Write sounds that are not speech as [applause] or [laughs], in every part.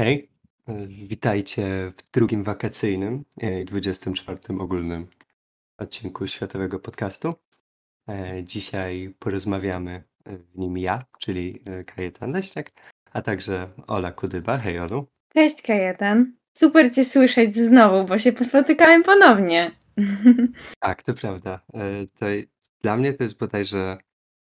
Hej, e, witajcie w drugim wakacyjnym e, i 24 ogólnym odcinku Światowego Podcastu. E, Dzisiaj porozmawiamy w nim ja, czyli Kajetan Leśniak, a także Ola Kudyba. Hej Olu. Cześć Kajetan. Super Cię słyszeć znowu, bo się spotykałem ponownie. [laughs] Tak, to prawda. To dla mnie to jest bodajże,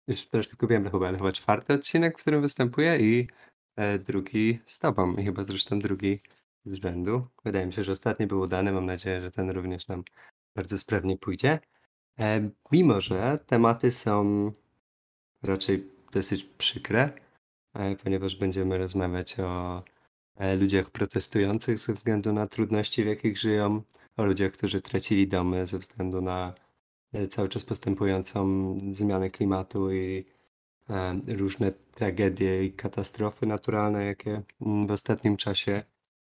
już teraz zgubiłem chyba, ale chyba czwarty odcinek, w którym występuję i e, drugi z tobą i chyba zresztą drugi z rzędu. Wydaje mi się, że ostatni był udany. Mam nadzieję, że ten również nam bardzo sprawnie pójdzie. E, Mimo, że tematy są raczej dosyć przykre, e, ponieważ będziemy rozmawiać o ludziach protestujących ze względu na trudności, w jakich żyją, o ludziach, którzy tracili domy ze względu na cały czas postępującą zmianę klimatu i różne tragedie i katastrofy naturalne, jakie mm, w ostatnim czasie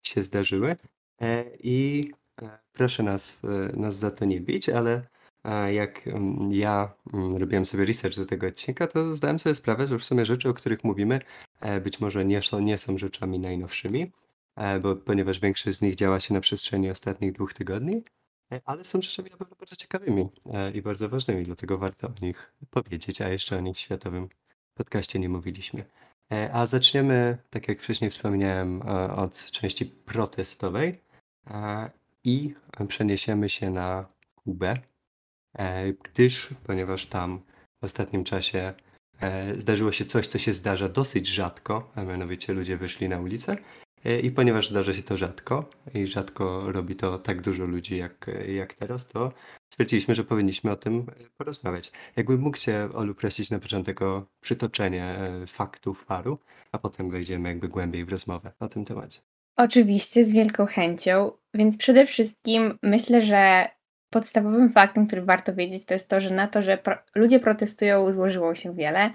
się zdarzyły. E, I e, proszę nas, e, nas za to nie bić, ale e, jak mm, ja mm, robiłem sobie research do tego odcinka, to zdałem sobie sprawę, że w sumie rzeczy, o których mówimy, e, być może nie są, nie są rzeczami najnowszymi, e, bo, ponieważ większość z nich działa się na przestrzeni ostatnich dwóch tygodni, e, ale są rzeczami bardzo ciekawymi e, i bardzo ważnymi, dlatego warto o nich powiedzieć, a jeszcze o nich światowym podcaście nie mówiliśmy. E, A zaczniemy, tak jak wcześniej wspomniałem, e, od części protestowej e, i przeniesiemy się na Kubę, gdyż, ponieważ tam w ostatnim czasie zdarzyło się coś, co się zdarza dosyć rzadko, a mianowicie ludzie wyszli na ulicę. E, I ponieważ zdarza się to rzadko i rzadko robi to tak dużo ludzi jak, jak teraz, to stwierdziliśmy, że powinniśmy o tym porozmawiać. Jakbym mógł Cię, Olu, prosić na początek o przytoczenie e, faktów paru, a potem wejdziemy jakby głębiej w rozmowę o tym temacie. Oczywiście, z wielką chęcią. Więc przede wszystkim myślę, że podstawowym faktem, który warto wiedzieć, to jest to, że na to, że pro ludzie protestują, złożyło się wiele.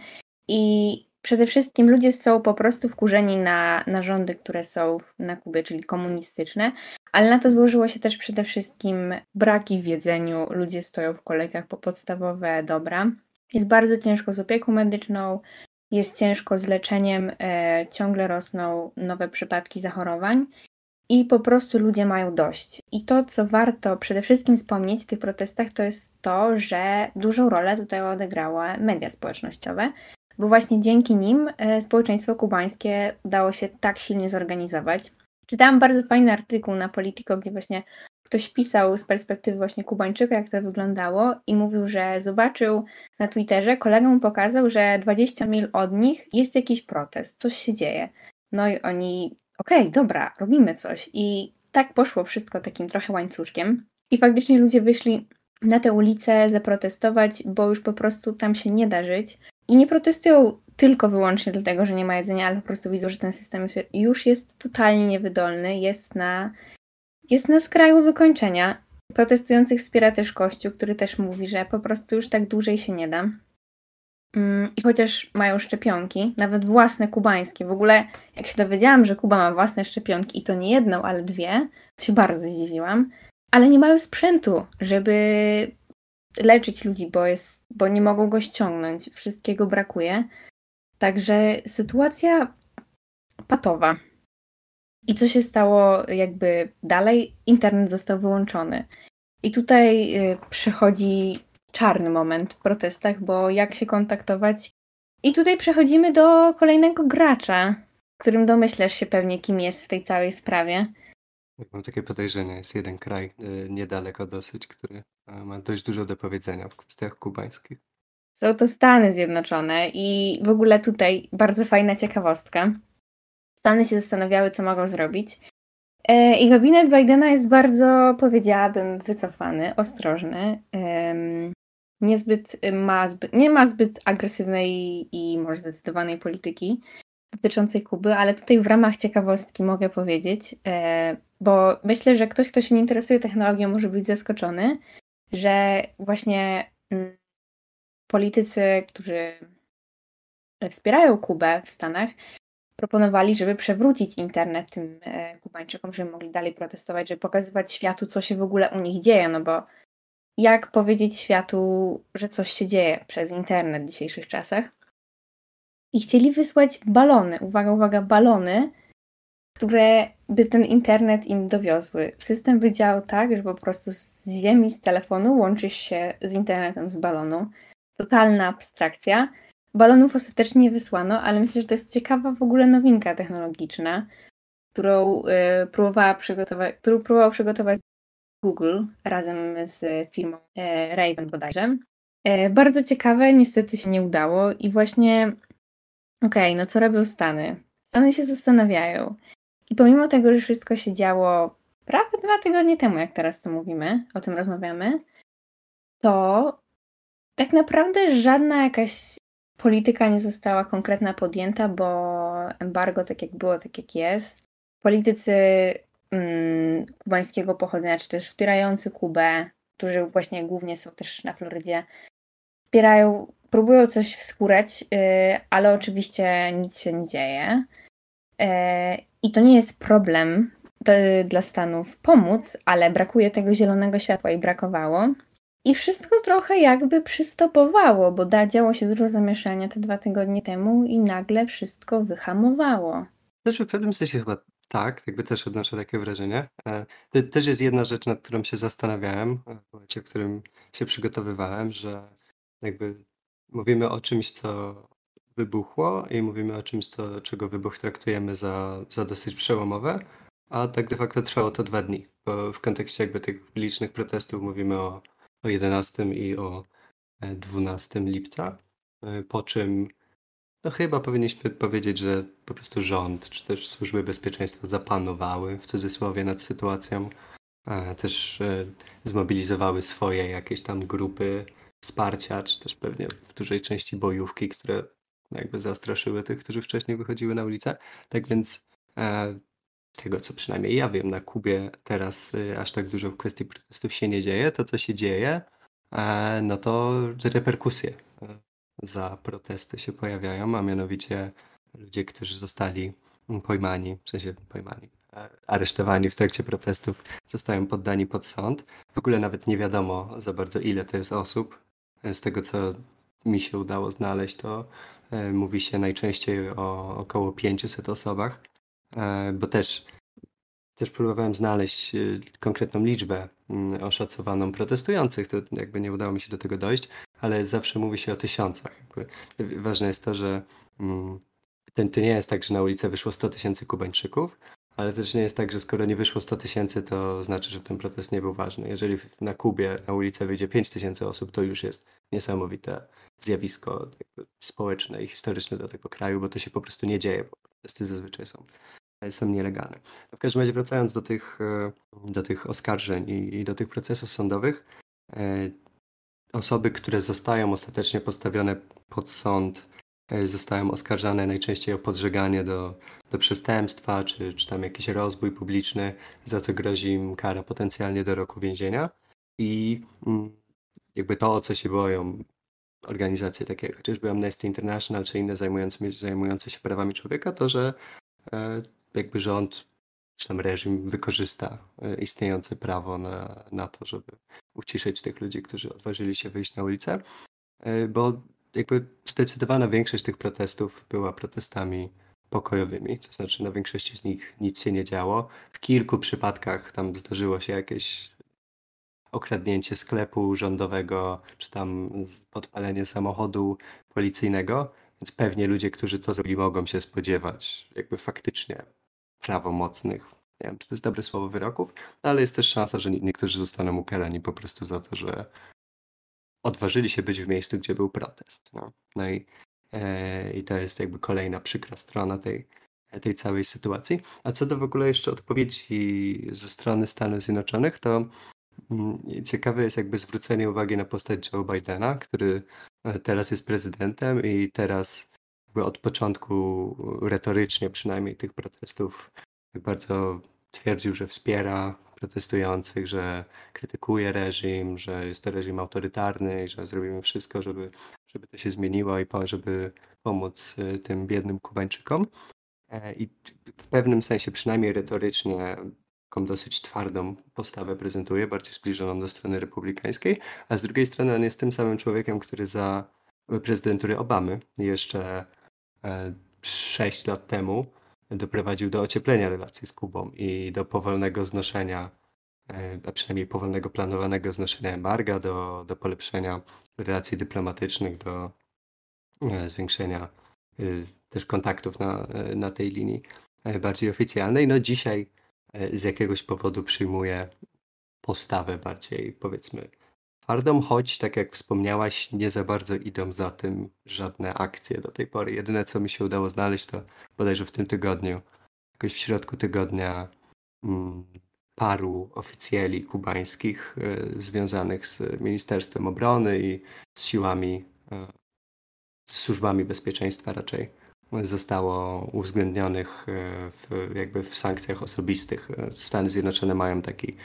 I przede wszystkim ludzie są po prostu wkurzeni na, na rządy, które są na Kubie, czyli komunistyczne, ale na to złożyło się też przede wszystkim braki w jedzeniu. Ludzie stoją w kolejkach po podstawowe dobra. Jest bardzo ciężko z opieką medyczną, jest ciężko z leczeniem, e, ciągle rosną nowe przypadki zachorowań i po prostu ludzie mają dość. I to, co warto przede wszystkim wspomnieć w tych protestach, to jest to, że dużą rolę tutaj odegrały media społecznościowe, bo właśnie dzięki nim e, społeczeństwo kubańskie udało się tak silnie zorganizować. Czytałam bardzo fajny artykuł na Politico, gdzie właśnie ktoś pisał z perspektywy właśnie Kubańczyka, jak to wyglądało i mówił, że zobaczył na Twitterze, kolega mu pokazał, że 20 mil od nich jest jakiś protest, coś się dzieje. No i oni, okej, okay, dobra, robimy coś. I tak poszło wszystko takim trochę łańcuszkiem. I faktycznie ludzie wyszli na tę ulicę zaprotestować, bo już po prostu tam się nie da żyć. I nie protestują tylko wyłącznie dlatego, że nie ma jedzenia, ale po prostu widzą, że ten system już jest totalnie niewydolny, jest na, jest na skraju wykończenia. Protestujących wspiera też Kościół, który też mówi, że po prostu już tak dłużej się nie da. I chociaż mają szczepionki, nawet własne kubańskie, w ogóle jak się dowiedziałam, że Kuba ma własne szczepionki i to nie jedną, ale dwie, to się bardzo zdziwiłam, ale nie mają sprzętu, żeby leczyć ludzi, bo, jest, bo nie mogą go ściągnąć. Wszystkiego brakuje. Także sytuacja patowa. I co się stało jakby dalej? Internet został wyłączony. I tutaj y, przychodzi czarny moment w protestach, bo jak się kontaktować? I tutaj przechodzimy do kolejnego gracza, którym domyślasz się pewnie, kim jest w tej całej sprawie. Mam takie podejrzenie, jest jeden kraj y, niedaleko dosyć, który y, ma dość dużo do powiedzenia w kwestiach kubańskich. Są to Stany Zjednoczone i w ogóle tutaj bardzo fajna ciekawostka. Stany się zastanawiały, co mogą zrobić. E, I gabinet Bidena jest bardzo, powiedziałabym, wycofany, ostrożny. Niezbyt ma, zbyt, nie ma zbyt agresywnej i może zdecydowanej polityki dotyczącej Kuby, ale tutaj w ramach ciekawostki mogę powiedzieć, e, bo myślę, że ktoś, kto się nie interesuje technologią, może być zaskoczony, że właśnie mm, politycy, którzy wspierają Kubę w Stanach, proponowali, żeby przewrócić internet tym e, Kubańczykom, żeby mogli dalej protestować, żeby pokazywać światu, co się w ogóle u nich dzieje, no bo jak powiedzieć światu, że coś się dzieje przez internet w dzisiejszych czasach? I chcieli wysłać balony, uwaga, uwaga, balony które by ten internet im dowiozły. System by działał tak, że po prostu z ziemi, z telefonu łączysz się z internetem z balonu. Totalna abstrakcja. Balonów ostatecznie nie wysłano, ale myślę, że to jest ciekawa w ogóle nowinka technologiczna, którą, y, próbowała przygotować, którą próbował przygotować Google razem z firmą e, Raven bodajże. E, bardzo ciekawe, niestety się nie udało i właśnie okej, no co robią Stany? Stany się zastanawiają. I pomimo tego, że wszystko się działo prawie dwa tygodnie temu, jak teraz to mówimy, o tym rozmawiamy, to tak naprawdę żadna jakaś polityka nie została konkretna podjęta, bo embargo tak jak było, tak jak jest. Politycy mm, kubańskiego pochodzenia, czy też wspierający Kubę, którzy właśnie głównie są też na Florydzie, wspierają, próbują coś wskórać, yy, ale oczywiście nic się nie dzieje. Yy, I to nie jest problem dla Stanów pomóc, ale brakuje tego zielonego światła i brakowało. I wszystko trochę jakby przystopowało, bo da, działo się dużo zamieszania te dwa tygodnie temu i nagle wszystko wyhamowało. Też w pewnym sensie chyba tak, jakby też odnoszę takie wrażenie. E, to też jest jedna rzecz, nad którą się zastanawiałem e, w momencie, w którym się przygotowywałem, że jakby mówimy o czymś, co wybuchło i mówimy o czymś, co, czego wybuch traktujemy za, za dosyć przełomowe, a tak de facto trwało to dwa dni, bo w kontekście jakby tych licznych protestów mówimy o, o 11 i o 12 e, lipca, po czym no chyba powinniśmy powiedzieć, że po prostu rząd, czy też służby bezpieczeństwa zapanowały w cudzysłowie nad sytuacją. Też e, zmobilizowały swoje jakieś tam grupy wsparcia, czy też pewnie w dużej części bojówki, które jakby zastraszyły tych, którzy wcześniej wychodziły na ulicę. Tak więc e, tego, co przynajmniej ja wiem, na Kubie teraz e, aż tak dużo w kwestii protestów się nie dzieje. To, co się dzieje, no to reperkusje za protesty się pojawiają, a mianowicie ludzie, którzy zostali pojmani, w sensie pojmani, e, aresztowani w trakcie protestów, zostają poddani pod sąd. W ogóle nawet nie wiadomo za bardzo, ile to jest osób. Z tego, co mi się udało znaleźć, to e, mówi się najczęściej o około 500 osobach, e, bo też też próbowałem znaleźć y, konkretną liczbę mm, oszacowaną protestujących, to jakby nie udało mi się do tego dojść, ale zawsze mówi się o tysiącach. Ważne jest to, że mm, to nie jest tak, że na ulicę wyszło 100 tysięcy Kubańczyków, ale też nie jest tak, że skoro nie wyszło 100 tysięcy, to znaczy, że ten protest nie był ważny. Jeżeli na Kubie na ulicę wyjdzie 5 tysięcy osób, to już jest niesamowite zjawisko społeczne i historyczne do tego kraju, bo to się po prostu nie dzieje, bo protesty zazwyczaj są są nielegalne. W każdym razie wracając do tych, e, do tych oskarżeń i, i do tych procesów sądowych, e, osoby, które zostają ostatecznie postawione pod sąd, e, zostają oskarżane najczęściej o podżeganie do, do przestępstwa, czy, czy tam jakiś rozbój publiczny, za co grozi im kara potencjalnie do roku więzienia. I mm, jakby to, o co się boją organizacje takie jak chociażby Amnesty International, czy inne zajmujące, zajmujące się prawami człowieka, to że jakby rząd czy tam reżim wykorzysta e, istniejące prawo na, na to, żeby uciszyć tych ludzi, którzy odważyli się wyjść na ulicę, e, bo jakby zdecydowana większość tych protestów była protestami pokojowymi, to znaczy na większości z nich nic się nie działo. W kilku przypadkach tam zdarzyło się jakieś okradnięcie sklepu rządowego, czy tam podpalenie samochodu policyjnego, więc pewnie ludzie, którzy to zrobili, mogą się spodziewać jakby faktycznie prawomocnych, nie wiem, czy to jest dobre słowo, wyroków, no, ale jest też szansa, że niektórzy zostaną ukarani po prostu za to, że odważyli się być w miejscu, gdzie był protest. No, no i, e, i to jest jakby kolejna przykra strona tej, tej całej sytuacji. A co do w ogóle jeszcze odpowiedzi ze strony Stanów Zjednoczonych, to mm, ciekawe jest jakby zwrócenie uwagi na postać Joe Bidena, który e, teraz jest prezydentem i teraz jakby od początku retorycznie przynajmniej tych protestów bardzo twierdził, że wspiera protestujących, że krytykuje reżim, że jest to reżim autorytarny i że zrobimy wszystko, żeby, żeby to się zmieniło i żeby pomóc y, tym biednym Kubańczykom. E, I w pewnym sensie, przynajmniej retorycznie, taką dosyć twardą postawę prezentuje, bardziej zbliżoną do strony republikańskiej, a z drugiej strony on jest tym samym człowiekiem, który za prezydentury Obamy jeszcze 6 lat temu doprowadził do ocieplenia relacji z Kubą i do powolnego znoszenia, e, a przynajmniej powolnego planowanego znoszenia embarga, do, do polepszenia relacji dyplomatycznych, do e, zwiększenia y, też kontaktów na, e, na tej linii bardziej oficjalnej. No dzisiaj z jakiegoś powodu przyjmuje postawę bardziej, powiedzmy, twardą, choć tak jak wspomniałaś, nie za bardzo idą za tym żadne akcje do tej pory. Jedyne co mi się udało znaleźć to bodajże w tym tygodniu, jakoś w środku tygodnia mm, paru oficjeli kubańskich y, związanych z Ministerstwem Obrony i z siłami, y, z służbami bezpieczeństwa raczej zostało uwzględnionych y, w, jakby w sankcjach osobistych. Stany Zjednoczone mają taki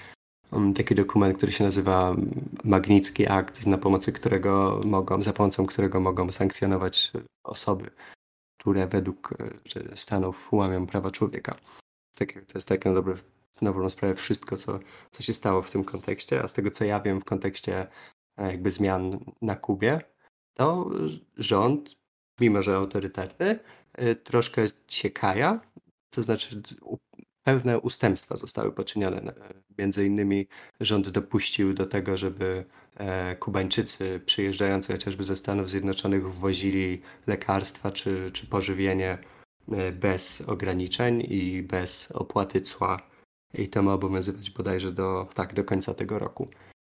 taki dokument, który się nazywa Magnicki Akt, na pomocy którego mogą, za pomocą którego mogą sankcjonować osoby, które według e, Stanów łamią prawa człowieka. To jest tak na, dobre, na dobrą sprawę wszystko, co, co się stało w tym kontekście, a z tego co ja wiem w kontekście e, jakby zmian na Kubie, to rząd, mimo że autorytarny, e, troszkę się to znaczy pewne ustępstwa zostały poczynione. Między innymi rząd dopuścił do tego, żeby e, Kubańczycy przyjeżdżający chociażby ze Stanów Zjednoczonych wwozili lekarstwa czy, czy pożywienie e, bez ograniczeń i bez opłaty cła. I to ma obowiązywać bodajże do, tak, do końca tego roku.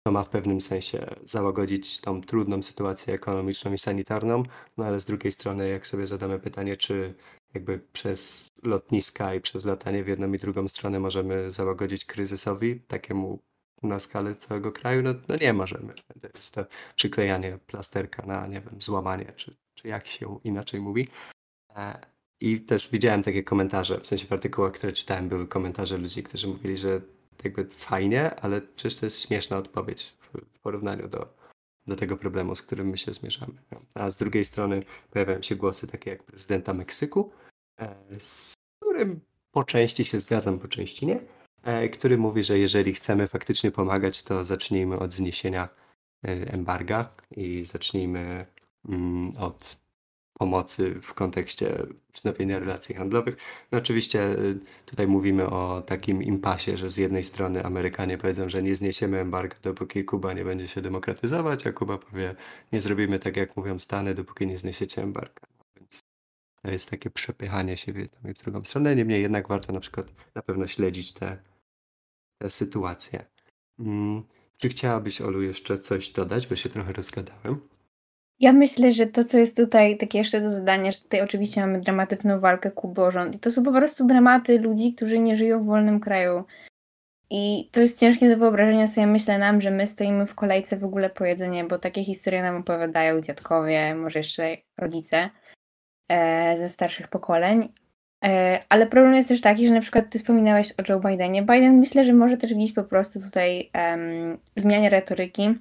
To ma w pewnym sensie załagodzić tą trudną sytuację ekonomiczną i sanitarną, no ale z drugiej strony, jak sobie zadamy pytanie, czy jakby przez lotniska i przez latanie w jedną i drugą stronę możemy załagodzić kryzysowi, takiemu na skalę całego kraju? No, no nie możemy. To jest to przyklejanie plasterka na, nie wiem, złamanie, czy, czy jak się inaczej mówi. E, I też widziałem takie komentarze, w sensie w artykułach, które czytałem, były komentarze ludzi, którzy mówili, że jakby fajnie, ale przecież to jest śmieszna odpowiedź w, porównaniu do, do tego problemu, z którym my się zmierzamy. A z drugiej strony pojawiają się głosy takie jak prezydenta Meksyku, z którym po części się zgadzam, po części nie, e, który mówi, że jeżeli chcemy faktycznie pomagać, to zacznijmy od zniesienia e, embarga i zacznijmy mm, od pomocy w kontekście wznowienia relacji handlowych. No oczywiście tutaj mówimy o takim impasie, że z jednej strony Amerykanie powiedzą, że nie zniesiemy embarga, dopóki Kuba nie będzie się demokratyzować, a Kuba powie, nie zrobimy tak, jak mówią Stany, dopóki nie zniesiecie embarga. Jest takie przepychanie się w jedną i w drugą stronę. Niemniej jednak warto na przykład na pewno śledzić te, te sytuacje. Hmm. Czy chciałabyś, Olu, jeszcze coś dodać, bo się trochę rozgadałem? Ja myślę, że to, co jest tutaj takie jeszcze do zadania, że tutaj oczywiście mamy dramatyczną walkę Kuby o rząd i to są po prostu dramaty ludzi, którzy nie żyją w wolnym kraju. I to jest ciężkie do wyobrażenia sobie, myślę nam, że my stoimy w kolejce w ogóle po jedzenie, bo takie historie nam opowiadają dziadkowie, może jeszcze rodzice ze starszych pokoleń. E, ale problem jest też taki, że na przykład ty wspominałeś o Joe Bidenie. Biden myślę, że może też widzieć po prostu tutaj um, zmianie retoryki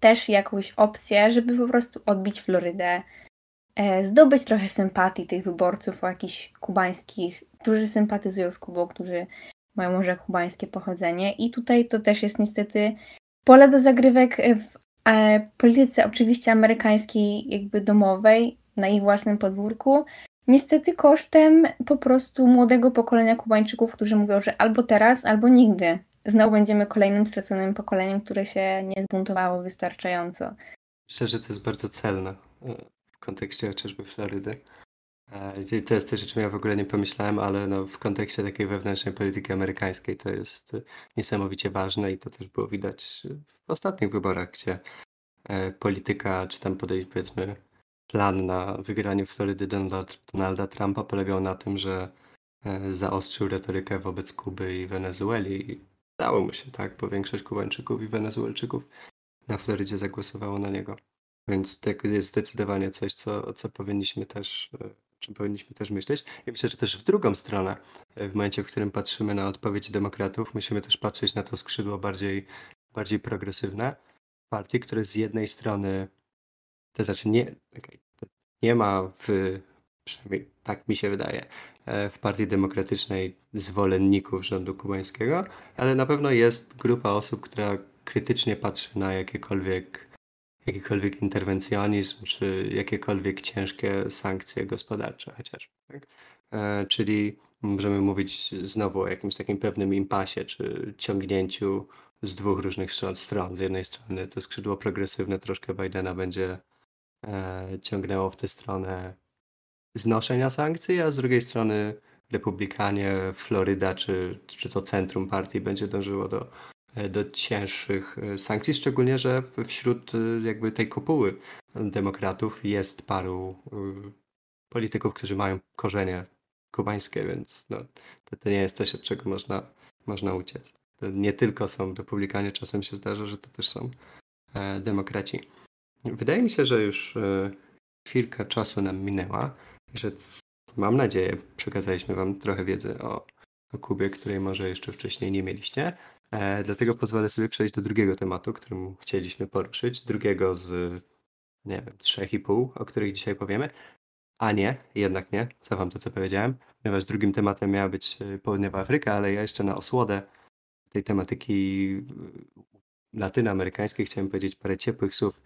też jakąś opcję, żeby po prostu odbić Florydę, e, zdobyć trochę sympatii tych wyborców jakichś kubańskich, którzy sympatyzują z Kubą, którzy mają może kubańskie pochodzenie. I tutaj to też jest niestety pole do zagrywek w e, polityce oczywiście amerykańskiej, jakby domowej, na ich własnym podwórku. Niestety kosztem po prostu młodego pokolenia Kubańczyków, którzy mówią, że albo teraz, albo nigdy znowu będziemy kolejnym straconym pokoleniem, które się nie zbuntowało wystarczająco. Że to jest bardzo celne e, w kontekście chociażby Florydy. E, to jest też, o czym ja w ogóle nie pomyślałem, ale no w kontekście takiej wewnętrznej polityki amerykańskiej to jest niesamowicie ważne i to też było widać w ostatnich wyborach, gdzie e, polityka, czy tam podejść powiedzmy plan na wygranie Florydy Donalda, Trumpa polegał na tym, że zaostrzył retorykę wobec Kuby i Wenezueli Udało mu się, tak, bo większość Kubańczyków i Wenezuelczyków na Florydzie zagłosowało na niego. Więc to jest zdecydowanie coś, co, co powinniśmy też, e, czym powinniśmy też myśleć. I myślę, że też w drugą stronę, e, w momencie, w którym patrzymy na odpowiedź demokratów, musimy też patrzeć na to skrzydło bardziej, bardziej progresywne partii, które z jednej strony, to znaczy nie, okay, nie ma w, przynajmniej tak mi się wydaje, E, w Partii Demokratycznej zwolenników rządu kubańskiego, ale na pewno jest grupa osób, która krytycznie patrzy na jakiekolwiek, jakikolwiek interwencjonizm, czy jakiekolwiek ciężkie sankcje gospodarcze chociażby. Tak? e, czyli możemy mówić znowu o jakimś takim pewnym impasie, czy ciągnięciu z dwóch różnych stron. Z jednej strony to skrzydło progresywne troszkę Bidena będzie ciągnęło w tę stronę znoszenia sankcji, a z drugiej strony Republikanie, Floryda czy, czy to centrum partii będzie dążyło do, e, do cięższych e, sankcji, szczególnie, że wśród e, jakby tej kopuły demokratów jest paru polityków, którzy mają korzenie kubańskie, więc no, to, to nie jest coś, od czego można, można uciec. To nie tylko są republikanie, czasem się zdarza, że to też są e, demokraci. Wydaje mi się, że już e, chwilka czasu nam minęła, że mam nadzieję przekazaliśmy Wam trochę wiedzy o, o Kubie, której może jeszcze wcześniej nie mieliście. E, dlatego pozwolę sobie przejść do drugiego tematu, którym chcieliśmy poruszyć. Drugiego z, nie wiem, trzech i pół, o których dzisiaj powiemy. A nie, jednak nie, cofam to, co powiedziałem, ponieważ drugim tematem miała być e, Południowa Afryka, ale ja jeszcze na osłodę tej tematyki e, latynoamerykańskiej chciałem powiedzieć parę ciepłych słów,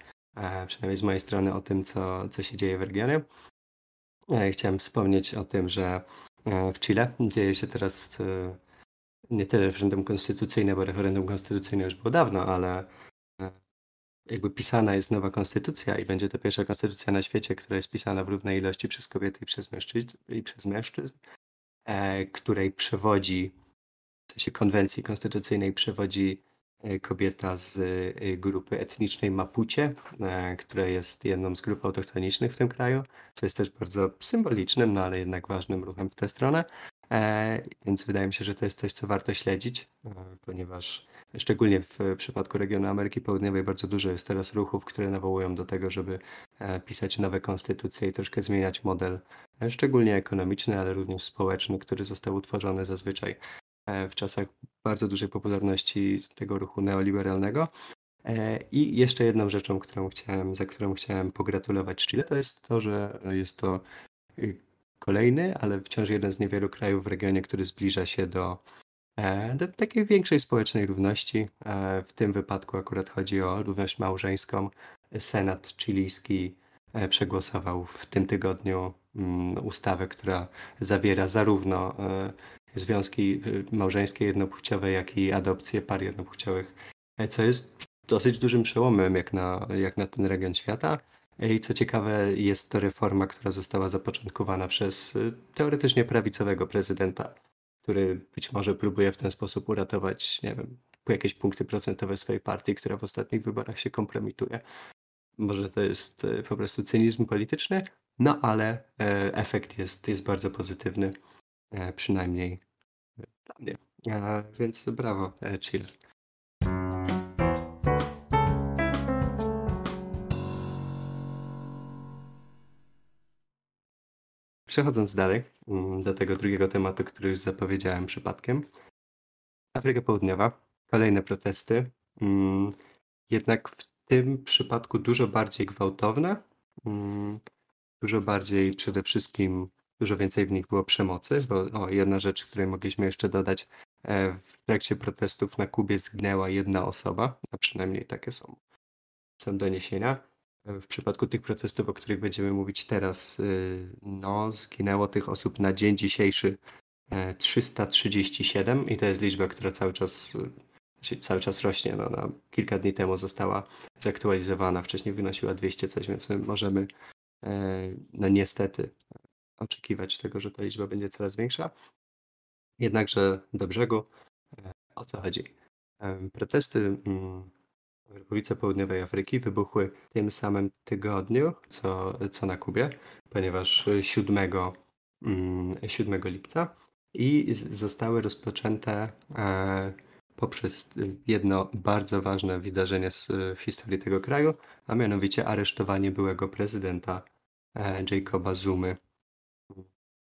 przynajmniej z mojej strony, o tym, co, co się dzieje w regionie. Chciałem wspomnieć o tym, że w Chile dzieje się teraz nie tyle referendum konstytucyjne, bo referendum konstytucyjne już było dawno, ale jakby pisana jest nowa konstytucja i będzie to pierwsza konstytucja na świecie, która jest pisana w równej ilości przez kobiety i przez mężczyzn, i przez mężczyzn e, której przewodzi, w sensie konwencji konstytucyjnej przewodzi e, kobieta z e, grupy etnicznej Mapuche, e, która jest jedną z grup autochtonicznych w tym kraju, co jest też bardzo symbolicznym, no ale jednak ważnym ruchem w tę stronę. E, więc wydaje mi się, że to jest coś, co warto śledzić, e, ponieważ szczególnie w przypadku regionu Ameryki Południowej bardzo dużo jest teraz ruchów, które nawołują do tego, żeby e, pisać nowe konstytucje i troszkę zmieniać model, szczególnie ekonomiczny, ale również społeczny, który został utworzony zazwyczaj w czasach bardzo dużej popularności tego ruchu neoliberalnego. I jeszcze jedną rzeczą, którą chciałem, za którą chciałem pogratulować Chile, to jest to, że jest to y, kolejny, ale wciąż jeden z niewielu krajów w regionie, który zbliża się do, e, do takiej większej społecznej równości. E, w tym wypadku akurat chodzi o równość małżeńską. Senat chilijski e, przegłosował w tym tygodniu mm, ustawę, która zawiera zarówno związki małżeńskie jednopłciowe, jak i adopcje par jednopłciowych, co jest dosyć dużym przełomem jak na, jak na ten region świata. I co ciekawe, jest to reforma, która została zapoczątkowana przez y, teoretycznie prawicowego prezydenta, który być może próbuje w ten sposób uratować, nie wiem, jakieś punkty procentowe swojej partii, która w ostatnich wyborach się kompromituje. Może to jest y, po prostu cynizm polityczny, no ale e, efekt jest, jest bardzo pozytywny, e, przynajmniej dla mnie. Więc brawo, e, Chill. Przechodząc dalej mm, do tego drugiego tematu, który już zapowiedziałem przypadkiem. Afryka Południowa, kolejne protesty, mm, jednak w tym przypadku dużo bardziej gwałtowne, mm, dużo bardziej przede wszystkim, dużo więcej w nich było przemocy, bo o, jedna rzecz, której mogliśmy jeszcze dodać, e, w trakcie protestów na Kubie zginęła jedna osoba, a przynajmniej takie są, są doniesienia. W przypadku tych protestów, o których będziemy mówić teraz, y, no, zginęło tych osób na dzień dzisiejszy 337 e, i to jest liczba, która cały czas, y, cały czas rośnie. No, no, kilka dni temu została zaktualizowana, wcześniej wynosiła 200 coś, więc my możemy e, no niestety oczekiwać tego, że ta liczba będzie coraz większa. Jednakże do brzegu e, o co chodzi? Protesty mm, w Republice Południowej Afryki wybuchły w tym samym tygodniu, co, co na Kubie, ponieważ 7, 7 mm, lipca i zostały rozpoczęte e, poprzez jedno bardzo ważne wydarzenie w historii tego kraju, a mianowicie aresztowanie byłego prezydenta e, Jacoba Zumy,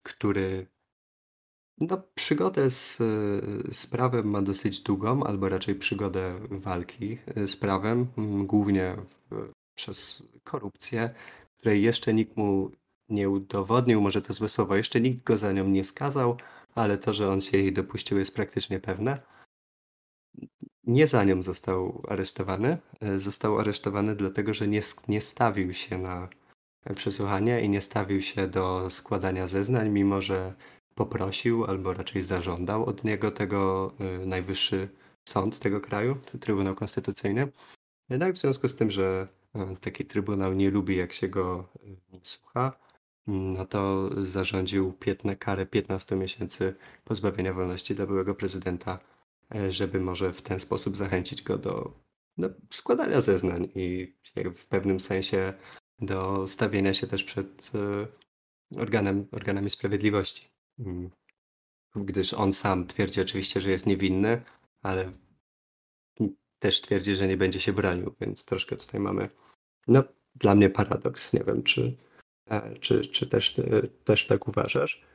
który no, przygodę z, z prawem ma dosyć długą, albo raczej przygodę walki z prawem, głównie w, przez korupcję, której jeszcze nikt mu nie udowodnił, może to złe słowo, jeszcze nikt go za nią nie skazał, ale to, że on się jej dopuścił jest praktycznie pewne. Nie za nią został aresztowany. Został aresztowany dlatego, że nie, nie stawił się na przesłuchania i nie stawił się do składania zeznań, mimo że poprosił albo raczej zażądał od niego tego y, najwyższy sąd tego kraju, Trybunał Konstytucyjny. No i w związku z tym, że y, taki trybunał nie lubi, jak się go y, słucha, no to zarządził piętne, karę 15 miesięcy pozbawienia wolności dla byłego prezydenta, żeby może w ten sposób zachęcić go do no, składania zeznań i w pewnym sensie do stawienia się też przed organem, organami sprawiedliwości. Mm. Gdyż on sam twierdzi oczywiście, że jest niewinny, ale też twierdzi, że nie będzie się bronił, więc troszkę tutaj mamy, no dla mnie paradoks. Nie wiem, czy, e, czy, czy też, też tak uważasz.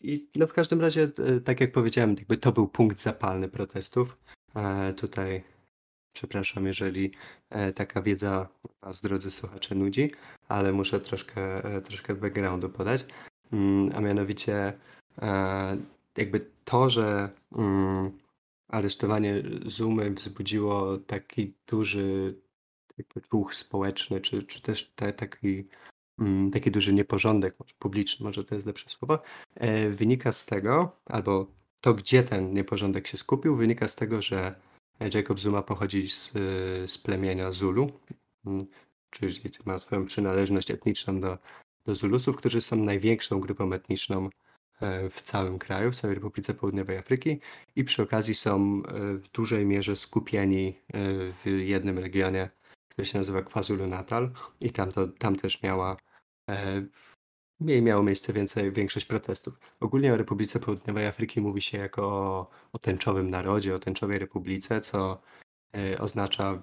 I no w każdym razie, e, tak jak powiedziałem, jakby to był punkt zapalny protestów. E, tutaj przepraszam, jeżeli taka wiedza Was, drodzy słuchacze, nudzi, ale muszę troszkę, troszkę backgroundu podać. Mm, a mianowicie e, jakby to, że mm, aresztowanie Zumy wzbudziło taki duży jakby ruch społeczny, czy, czy też te, taki, mm, taki duży nieporządek, może publiczny, może to jest lepsze słowo, e, wynika z tego, albo to, gdzie ten nieporządek się skupił, wynika z tego, że Jacob Zuma pochodzi z, z plemienia Zulu, czyli ma swoją przynależność etniczną do do Zulusów, którzy są największą grupą etniczną e, w całym kraju, w całej Republice Południowej Afryki i przy okazji są e, w dużej mierze skupieni e, w jednym regionie, który się nazywa KwaZulu-Natal i tam, to, tam też miała miało miejsce więcej, większość protestów. Ogólnie o Republice Południowej Afryki mówi się jako o, o tęczowym narodzie, o tęczowej republice, co oznacza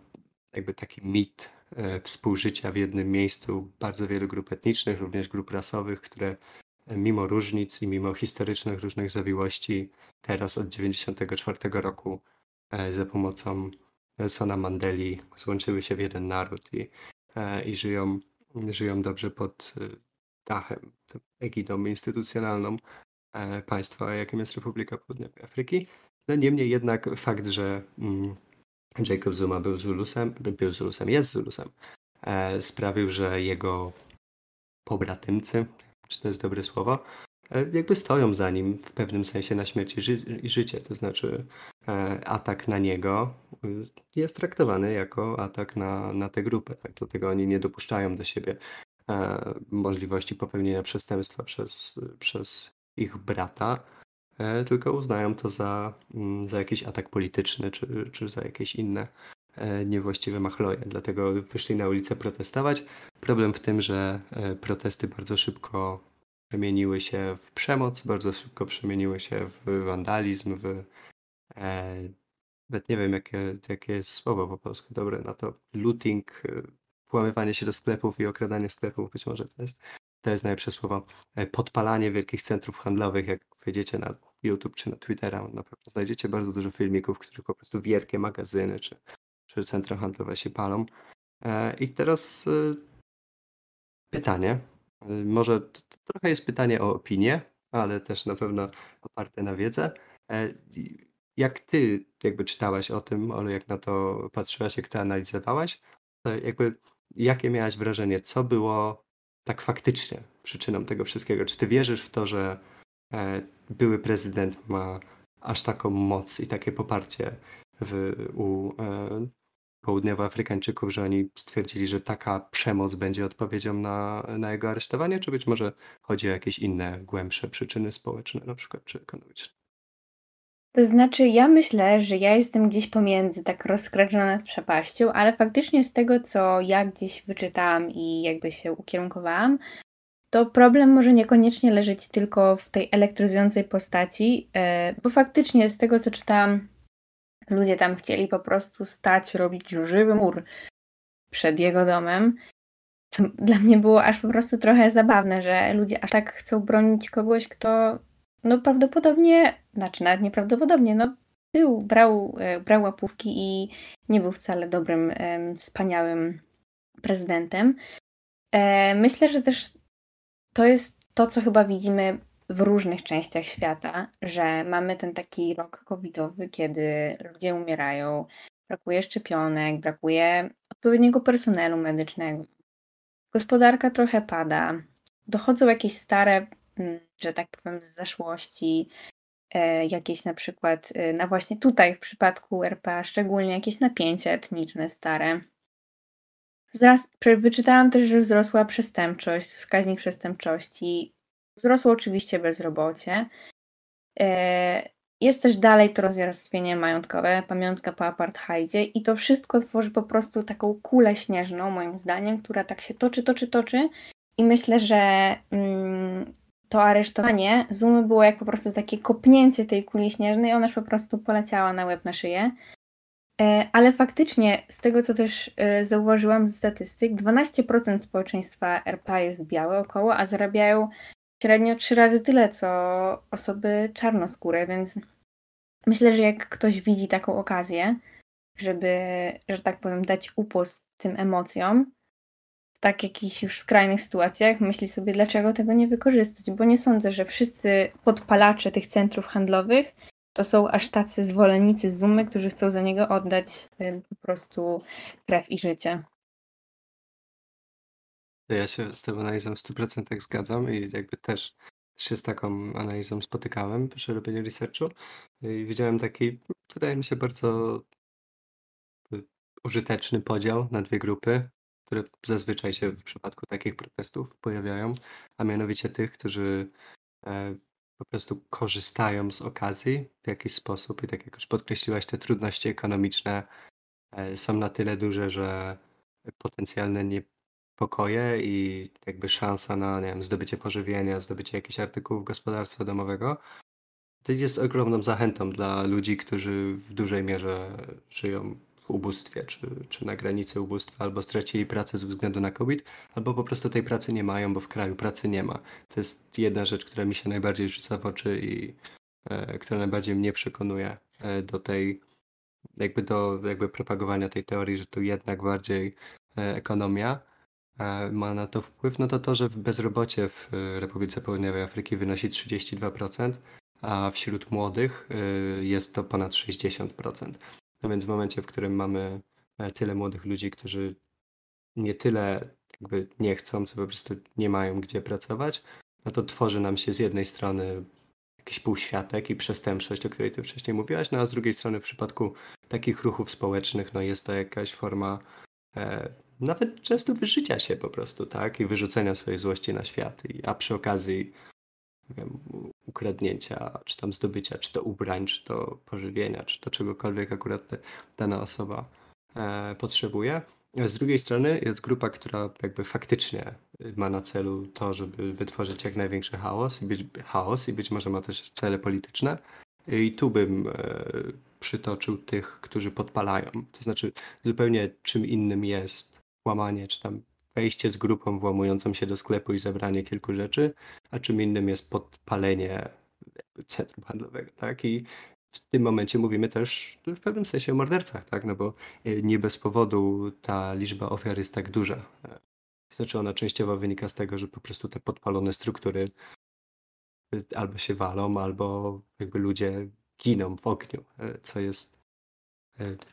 jakby taki mit E, współżycia w jednym miejscu bardzo wielu grup etnicznych, również grup rasowych, które e, mimo różnic i mimo historycznych różnych zawiłości teraz od 1994 roku e, za pomocą Nelsona Mandeli złączyły się w jeden naród i, i żyją, żyją dobrze pod dachem, egidą instytucjonalną państwa, jakim jest Republika Południowej Afryki. No niemniej jednak fakt, że mm, Jacob Zuma był Zulusem, był Zulusem, jest Zulusem, e, sprawił, że jego pobratymcy, czy to jest dobre słowo, e, jakby stoją za nim w pewnym sensie na śmierć i, ży i życie. To znaczy e, atak na niego y, jest traktowany jako atak na, na tę grupę. Tak? Dlatego oni nie dopuszczają do siebie e, możliwości popełnienia przestępstwa przez, przez ich brata, E, tylko uznają to za, mm, za jakiś atak polityczny czy, czy za jakieś inne e, niewłaściwe machloje. Dlatego wyszli na ulicę protestować. Problem w tym, że e, protesty bardzo szybko przemieniły się w przemoc, bardzo szybko przemieniły się w wandalizm, w nawet nie wiem jakie, jakie jest słowo po polsku dobre na to, looting, włamywanie się do sklepów i okradanie sklepów, być może to jest, to jest najlepsze słowo, podpalanie wielkich centrów handlowych, jak wejdziecie na YouTube czy na Twittera, na pewno znajdziecie bardzo dużo filmików, w których po prostu wielkie magazyny czy, czy centra handlowe się palą. E, I teraz e, pytanie, e, może to, to trochę jest pytanie o opinię, ale też na pewno oparte na wiedzę. Jak ty jakby czytałaś o tym, ale jak na to patrzyłaś, jak to analizowałaś, to jakby jakie miałaś wrażenie, co było tak faktycznie przyczyną tego wszystkiego? Czy ty wierzysz w to, że E, były prezydent ma aż taką moc i takie poparcie w, u e, południowoafrykańczyków, że oni stwierdzili, że taka przemoc będzie odpowiedzią na, na jego aresztowanie, czy być może chodzi o jakieś inne, głębsze przyczyny społeczne, na przykład, czy ekonomiczne? To znaczy, ja myślę, że ja jestem gdzieś pomiędzy, tak rozkraczona nad przepaścią, ale faktycznie z tego, co ja gdzieś wyczytałam i jakby się ukierunkowałam, to problem może niekoniecznie leżeć tylko w tej elektryzującej postaci, e, bo faktycznie z tego co czytałam, ludzie tam chcieli po prostu stać, robić żywy mur przed jego domem. Co dla mnie było aż po prostu trochę zabawne, że ludzie aż tak chcą bronić kogoś, kto no prawdopodobnie, znaczy nawet nieprawdopodobnie, no był, brał, e, brał łapówki i nie był wcale dobrym, wspaniałym prezydentem. E, myślę, że też to jest to, co chyba widzimy w różnych częściach świata, że mamy ten taki rok covidowy, kiedy ludzie umierają, brakuje szczepionek, brakuje odpowiedniego personelu medycznego. gospodarka trochę pada. Dochodzą jakieś stare, mm, że tak powiem, z zaszłości, e, jakieś na przykład, e, na właśnie tutaj w przypadku RPA, szczególnie jakieś napięcia etniczne stare. Wzrast, wyczytałam też, że wzrosła przestępczość, wskaźnik przestępczości. Wzrosło oczywiście bezrobocie. E, jest też dalej to rozwarstwienie majątkowe, pamiątka po apartheidzie i to wszystko tworzy po prostu taką kulę śnieżną, moim zdaniem, która tak się toczy, toczy, toczy i myślę, że mm, to aresztowanie Zumy było jak po prostu takie kopnięcie tej kuli śnieżnej, ona już po prostu poleciała na łeb na szyję. E, ale faktycznie, z tego co też e, zauważyłam ze statystyk, 12% społeczeństwa RPA jest białe około, a zarabiają średnio trzy razy tyle, co osoby czarnoskóre, więc myślę, że jak ktoś widzi taką okazję, żeby, że tak powiem, dać upust tym emocjom, tak jakichś już skrajnych sytuacjach, myśli sobie, dlaczego tego nie wykorzystać, bo nie sądzę, że wszyscy podpalacze tych centrów handlowych to są aż tacy zwolennicy Zumy, którzy chcą za niego oddać po prostu krew i życie. Ja się z tą analizą w 100% zgadzam i jakby też się z taką analizą spotykałem przy robieniu researchu. I widziałem taki, wydaje mi się, bardzo y, użyteczny podział na dwie grupy, które zazwyczaj się w przypadku takich protestów pojawiają, a mianowicie tych, którzy e, po prostu korzystają z okazji w jakiś sposób. I tak jak już podkreśliłaś, te trudności ekonomiczne e, są na tyle duże, że potencjalne niepokoje i jakby szansa na, nie wiem, zdobycie pożywienia, zdobycie jakichś artykułów gospodarstwa domowego, to jest ogromną zachętą dla ludzi, którzy w dużej mierze żyją ubóstwie, czy, czy na granicy ubóstwa, albo stracili pracę ze względu na COVID, albo po prostu tej pracy nie mają, bo w kraju pracy nie ma. To jest jedna rzecz, która mi się najbardziej rzuca w oczy i e, która najbardziej mnie przekonuje e, do tej, jakby do jakby propagowania tej teorii, że tu jednak bardziej e, ekonomia e, ma na to wpływ, no to to, że bezrobocie w e, Republice Południowej Afryki wynosi 32%, a wśród młodych e, jest to ponad 60%. No więc w momencie, w którym mamy e, tyle młodych ludzi, którzy nie tyle jakby nie chcą, co po prostu nie mają gdzie pracować, no to tworzy nam się z jednej strony jakiś półświatek i przestępczość, o której ty wcześniej mówiłaś, no a z drugiej strony w przypadku takich ruchów społecznych, no jest to jakaś forma e, nawet często wyżycia się po prostu, tak? I wyrzucenia swojej złości na świat. I, a przy okazji wiem, ukradnięcia, czy tam zdobycia, czy to ubrań, czy to pożywienia, czy to czegokolwiek akurat dana osoba e, potrzebuje. Z drugiej strony jest grupa, która jakby faktycznie ma na celu to, żeby wytworzyć jak największy chaos i być, chaos i być może ma też cele polityczne. I tu bym e, przytoczył tych, którzy podpalają. To znaczy zupełnie czym innym jest łamanie, czy tam wejście z grupą włamującą się do sklepu i zabranie kilku rzeczy, a czym innym jest podpalenie centrum handlowego, tak? I w tym momencie mówimy też w pewnym sensie o mordercach, tak? No bo e, nie bez powodu ta liczba ofiar jest tak duża. E, znaczy ona częściowo wynika z tego, że po prostu te podpalone struktury e, albo się walą, albo jakby ludzie giną w ogniu, co jest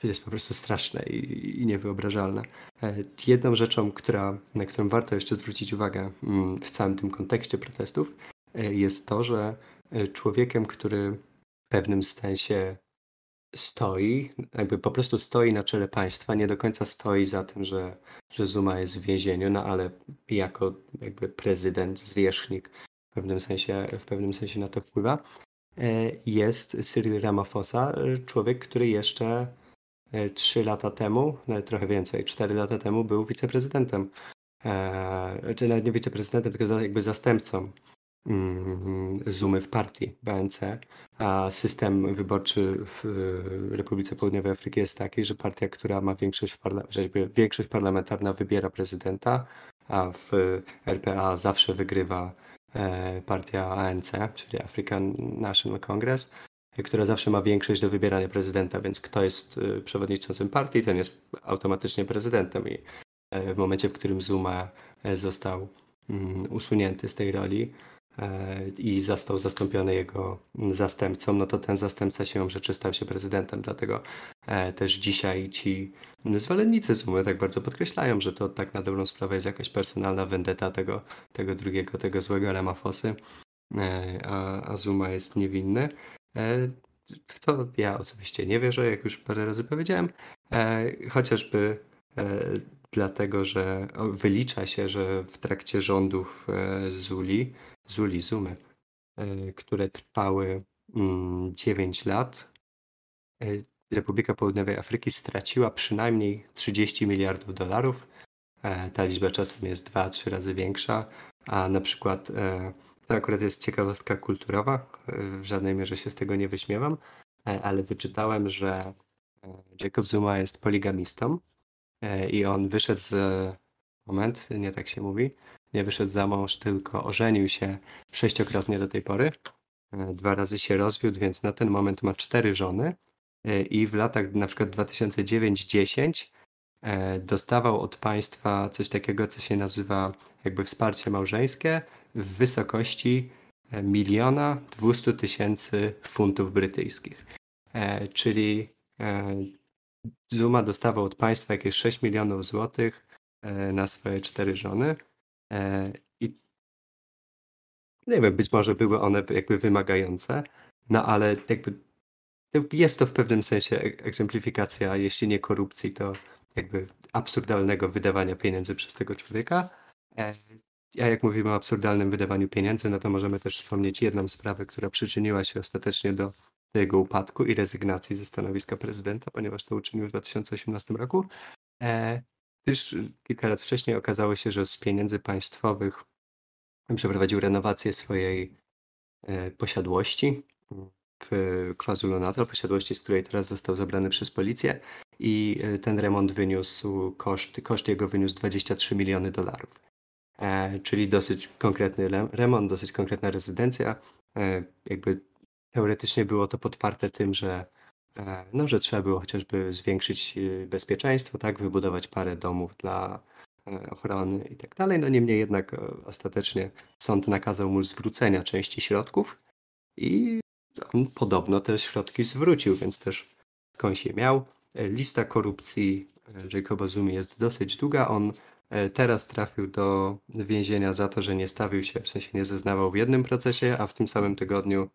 to jest po prostu straszne i, i niewyobrażalne. E, jedną rzeczą, która, na którą warto jeszcze zwrócić uwagę mm, w całym tym kontekście protestów, e, jest to, że człowiekiem, który w pewnym sensie stoi, jakby po prostu stoi na czele państwa, nie do końca stoi za tym, że, że Zuma jest w więzieniu, no ale jako jakby prezydent, zwierzchnik w pewnym sensie, w pewnym sensie na to wpływa, E, jest Cyril Ramaphosa, e, człowiek, który jeszcze 3 e, lata temu, nawet trochę więcej, 4 lata temu był wiceprezydentem. Czy nawet nie wiceprezydentem, tylko jakby zastępcą mm, Zumy w partii BNC, a system wyborczy w Republice Południowej Afryki jest taki, że partia, która ma większość, większość parlamentarna wybiera prezydenta, a w RPA zawsze wygrywa E, partia ANC, czyli African National Congress, która zawsze ma większość do wybierania prezydenta, więc kto jest e, przewodniczącym partii, ten jest automatycznie prezydentem i e, w momencie, w którym Zuma został mm, usunięty z tej roli, e, i został zastąpiony jego zastępcą, no to ten zastępca siłą rzeczy stał się prezydentem. Dlatego e, też dzisiaj ci zwolennicy Zumy tak bardzo podkreślają, że to tak na dobrą sprawę jest jakaś personalna vendetta tego, tego drugiego, tego złego Ramafosy, e, a, a Zuma jest niewinny. W co ja osobiście nie wierzę, jak już parę razy powiedziałem, chociażby dlatego że wylicza się, że w trakcie rządów e, Zuli, Zuli, Zumy, e, które trwały 9 mm, lat, e, Republika Południowej Afryki straciła przynajmniej 30 miliardów dolarów. Ta liczba czasem jest 2-3 razy większa, a na przykład to akurat jest ciekawostka kulturowa, w żadnej mierze się z tego nie wyśmiewam, ale wyczytałem, że Jacob Zuma jest poligamistą E, i on wyszedł z. Moment, nie tak się mówi. Nie wyszedł za mąż, tylko ożenił się sześciokrotnie do tej pory. E, dwa razy się rozwiódł, więc na ten moment ma cztery żony. E, I w latach na przykład 2009-10 dostawał od państwa coś takiego, co się nazywa jakby wsparcie małżeńskie w wysokości miliona 200 tysięcy funtów brytyjskich. Czyli Zuma dostawał od państwa jakieś 6 milionów złotych e, na swoje cztery żony. E, I nie wiem, być może były one jakby wymagające, no ale jakby jest to w pewnym sensie egzemplifikacja, jeśli nie korupcji, to jakby absurdalnego wydawania pieniędzy przez tego człowieka. A jak mówimy o absurdalnym wydawaniu pieniędzy, no to możemy też wspomnieć jedną sprawę, która przyczyniła się ostatecznie do jego upadku i rezygnacji ze stanowiska prezydenta, ponieważ to uczynił w 2018 roku. E, kilka lat wcześniej okazało się, że z pieniędzy państwowych przeprowadził renowację swojej e, posiadłości w KwaZulu-Natal, posiadłości, z której teraz został zabrany przez policję i e, ten remont wyniósł, koszt, koszt jego wyniósł 23 miliony dolarów. E, czyli dosyć konkretny remont, dosyć konkretna rezydencja. E, jakby Teoretycznie było to podparte tym, że, e, no, że trzeba było chociażby zwiększyć bezpieczeństwo, tak, wybudować parę domów dla ochrony i tak dalej. No niemniej jednak ostatecznie sąd nakazał mu zwrócenia części środków i on podobno te środki zwrócił, więc też skądś je miał. Lista korupcji Jacoba Zumi jest dosyć długa. On teraz trafił do więzienia za to, że nie stawił się, w sensie nie zeznawał w jednym procesie, a w tym samym tygodniu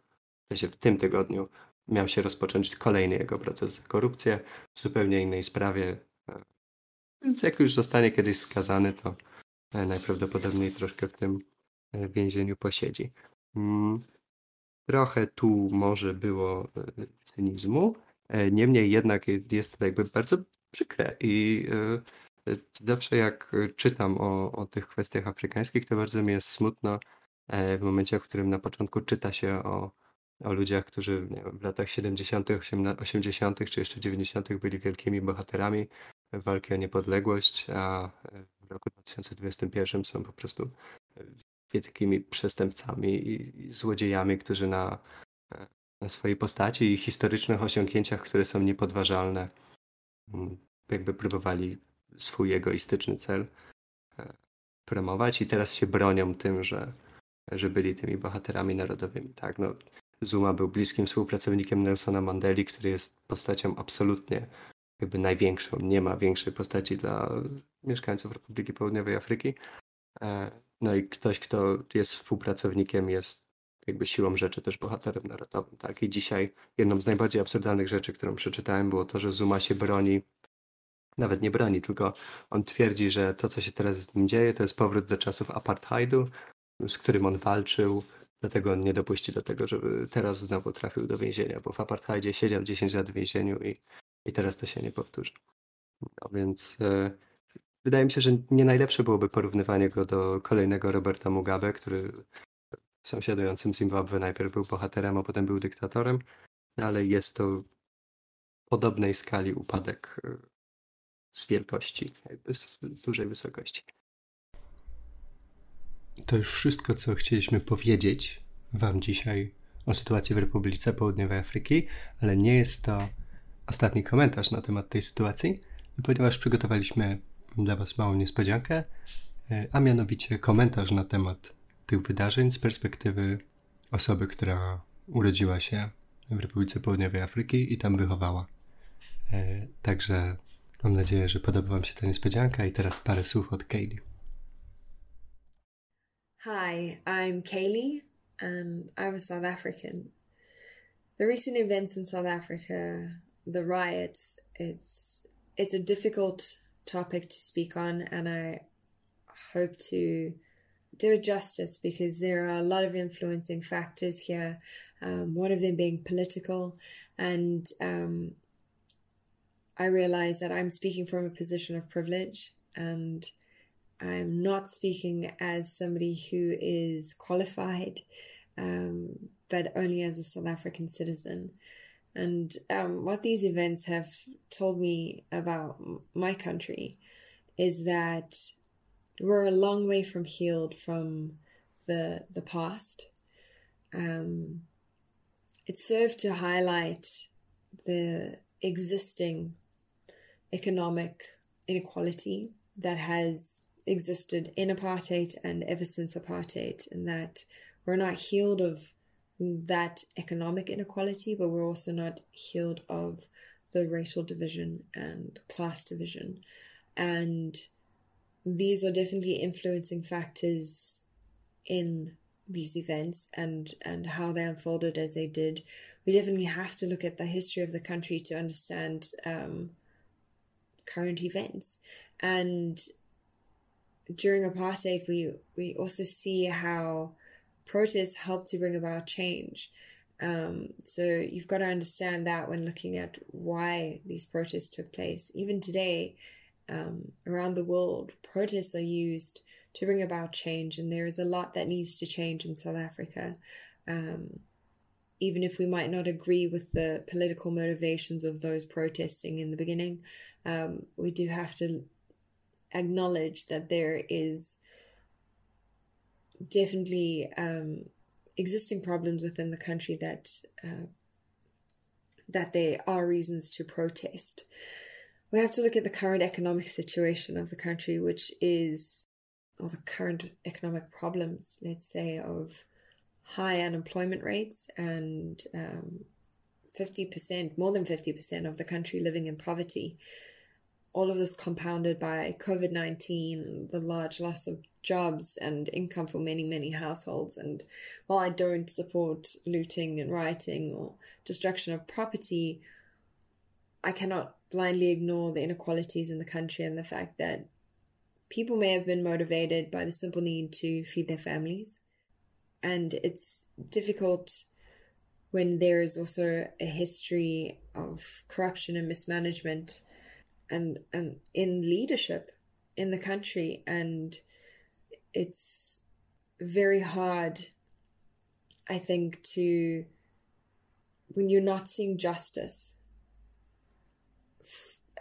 sensie w tym tygodniu miał się rozpocząć kolejny jego proces za korupcję w zupełnie innej sprawie. Więc jak już zostanie kiedyś skazany, to e, najprawdopodobniej troszkę w tym e, więzieniu posiedzi. Mm, trochę tu może było e, cynizmu, niemniej jednak jest to jakby bardzo przykre i zawsze jak czytam o, o tych kwestiach afrykańskich, to bardzo mi jest smutno w momencie, w którym na początku czyta się o o ludziach, którzy wiem, w latach 70., 80., czy jeszcze 90. byli wielkimi bohaterami walki o niepodległość, a w roku 2021 są po prostu wielkimi przestępcami i złodziejami, którzy na, na swojej postaci i historycznych osiągnięciach, które są niepodważalne, mm, jakby próbowali swój egoistyczny cel e, promować i teraz się bronią tym, że, że byli tymi bohaterami narodowymi. Tak, no, Zuma był bliskim współpracownikiem Nelsona Mandeli, który jest postacią absolutnie jakby największą. Nie ma większej postaci dla mieszkańców Republiki Południowej Afryki. E, no i ktoś, kto jest współpracownikiem, jest jakby siłą rzeczy też bohaterem narodowym. Tak? I dzisiaj jedną z najbardziej absurdalnych rzeczy, którą przeczytałem, było to, że Zuma się broni, nawet nie broni, tylko on twierdzi, że to, co się teraz z nim dzieje, to jest powrót do czasów apartheidu, z którym on walczył, Dlatego on nie dopuści do tego, żeby teraz znowu trafił do więzienia, bo w apartheidzie siedział 10 lat w więzieniu i, i teraz to się nie powtórzy. No więc e, wydaje mi się, że nie najlepsze byłoby porównywanie go do kolejnego Roberta Mugabe, który w sąsiadującym Zimbabwe najpierw był bohaterem, a potem był dyktatorem, ale jest to podobnej skali upadek e, z wielkości, jakby z dużej wysokości. To już wszystko, co chcieliśmy powiedzieć Wam dzisiaj o sytuacji w Republice Południowej Afryki, ale nie jest to ostatni komentarz na temat tej sytuacji, ponieważ przygotowaliśmy dla Was małą niespodziankę, a mianowicie komentarz na temat tych wydarzeń z perspektywy osoby, która urodziła się w Republice Południowej Afryki i tam wychowała. E, także mam nadzieję, że podoba Wam się ta niespodzianka i teraz parę słów od Kaylee. Hi, I'm Kaylee and I'm a South African. The recent events in South Africa, the riots, it's it's a difficult topic to speak on and I hope to do it justice because there are a lot of influencing factors here. Um, one of them being political, and um, I realize that I'm speaking from a position of privilege, and I'm not speaking as somebody who is qualified, um, but only as a South African citizen. And um, what these events have told me about my country is that we're a long way from healed from the the past. Um, it served to highlight the existing economic inequality that has existed in apartheid and ever since apartheid, and that we're not healed of that economic inequality, but we're also not healed of the racial division and class division. And these are definitely influencing factors in these events and and how they unfolded as they did we definitely have to look at the history of the country to understand um, current events. And during apartheid we we also see how protests help to bring about change. Um, so you've got to understand that when looking at why these protests took place. Even today um, around the world, protests are used to bring about change, and there is a lot that needs to change in South Africa. Um, even if we might not agree with the political motivations of those protesting in the beginning, um, we do have to acknowledge that there is definitely um, existing problems within the country that uh, that there are reasons to protest we have to look at the current economic situation of the country, which is, or the current economic problems, let's say, of high unemployment rates and um, 50%, more than 50% of the country living in poverty. All of this compounded by COVID 19, the large loss of jobs and income for many, many households. And while I don't support looting and rioting or destruction of property, I cannot blindly ignore the inequalities in the country and the fact that people may have been motivated by the simple need to feed their families. And it's difficult when there is also a history of corruption and mismanagement and, and in leadership in the country. And it's very hard, I think, to when you're not seeing justice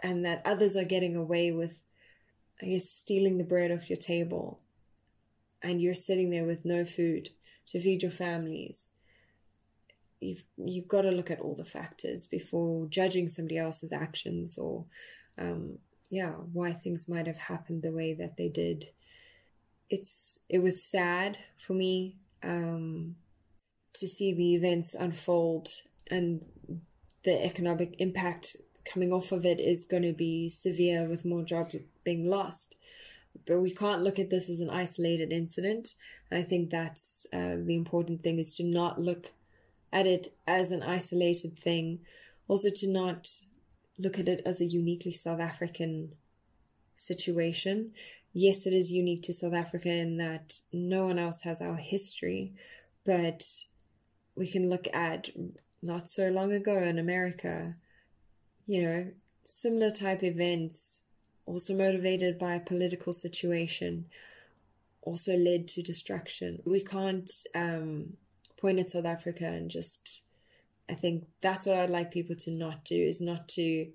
and that others are getting away with, I guess, stealing the bread off your table, and you're sitting there with no food to feed your families. You've you've got to look at all the factors before judging somebody else's actions or, um, yeah, why things might have happened the way that they did. It's it was sad for me um, to see the events unfold and the economic impact coming off of it is going to be severe with more jobs being lost. But we can't look at this as an isolated incident. And I think that's uh, the important thing is to not look at it as an isolated thing. Also, to not look at it as a uniquely South African situation. Yes, it is unique to South Africa in that no one else has our history, but we can look at not so long ago in America you know, similar type events, also motivated by a political situation, also led to destruction. We can't um, point at South Africa and just. I think that's what I'd like people to not do is not to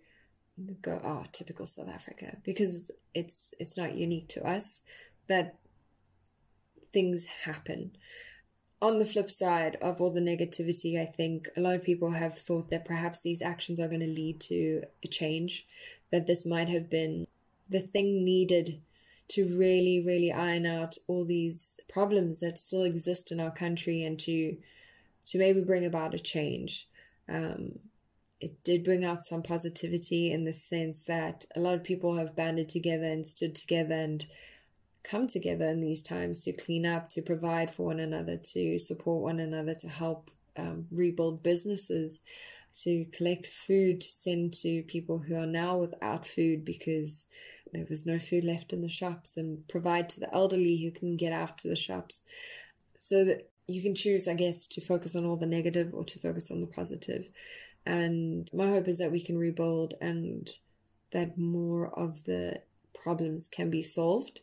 go, oh, typical South Africa, because it's it's not unique to us. That things happen on the flip side of all the negativity, I think a lot of people have thought that perhaps these actions are going to lead to a change, that this might have been the thing needed to really, really iron out all these problems that still exist in our country and to to maybe bring about a change. Um, it did bring out some positivity in the sense that a lot of people have banded together and stood together and come together in these times to clean up, to provide for one another, to support one another, to help um, rebuild businesses, to collect food to send to people who are now without food because there was no food left in the shops, and provide to the elderly who can get out to the shops. So that you can choose, I guess, to focus on all the negative or to focus on the positive. And my hope is that we can rebuild and that more of the problems can be solved.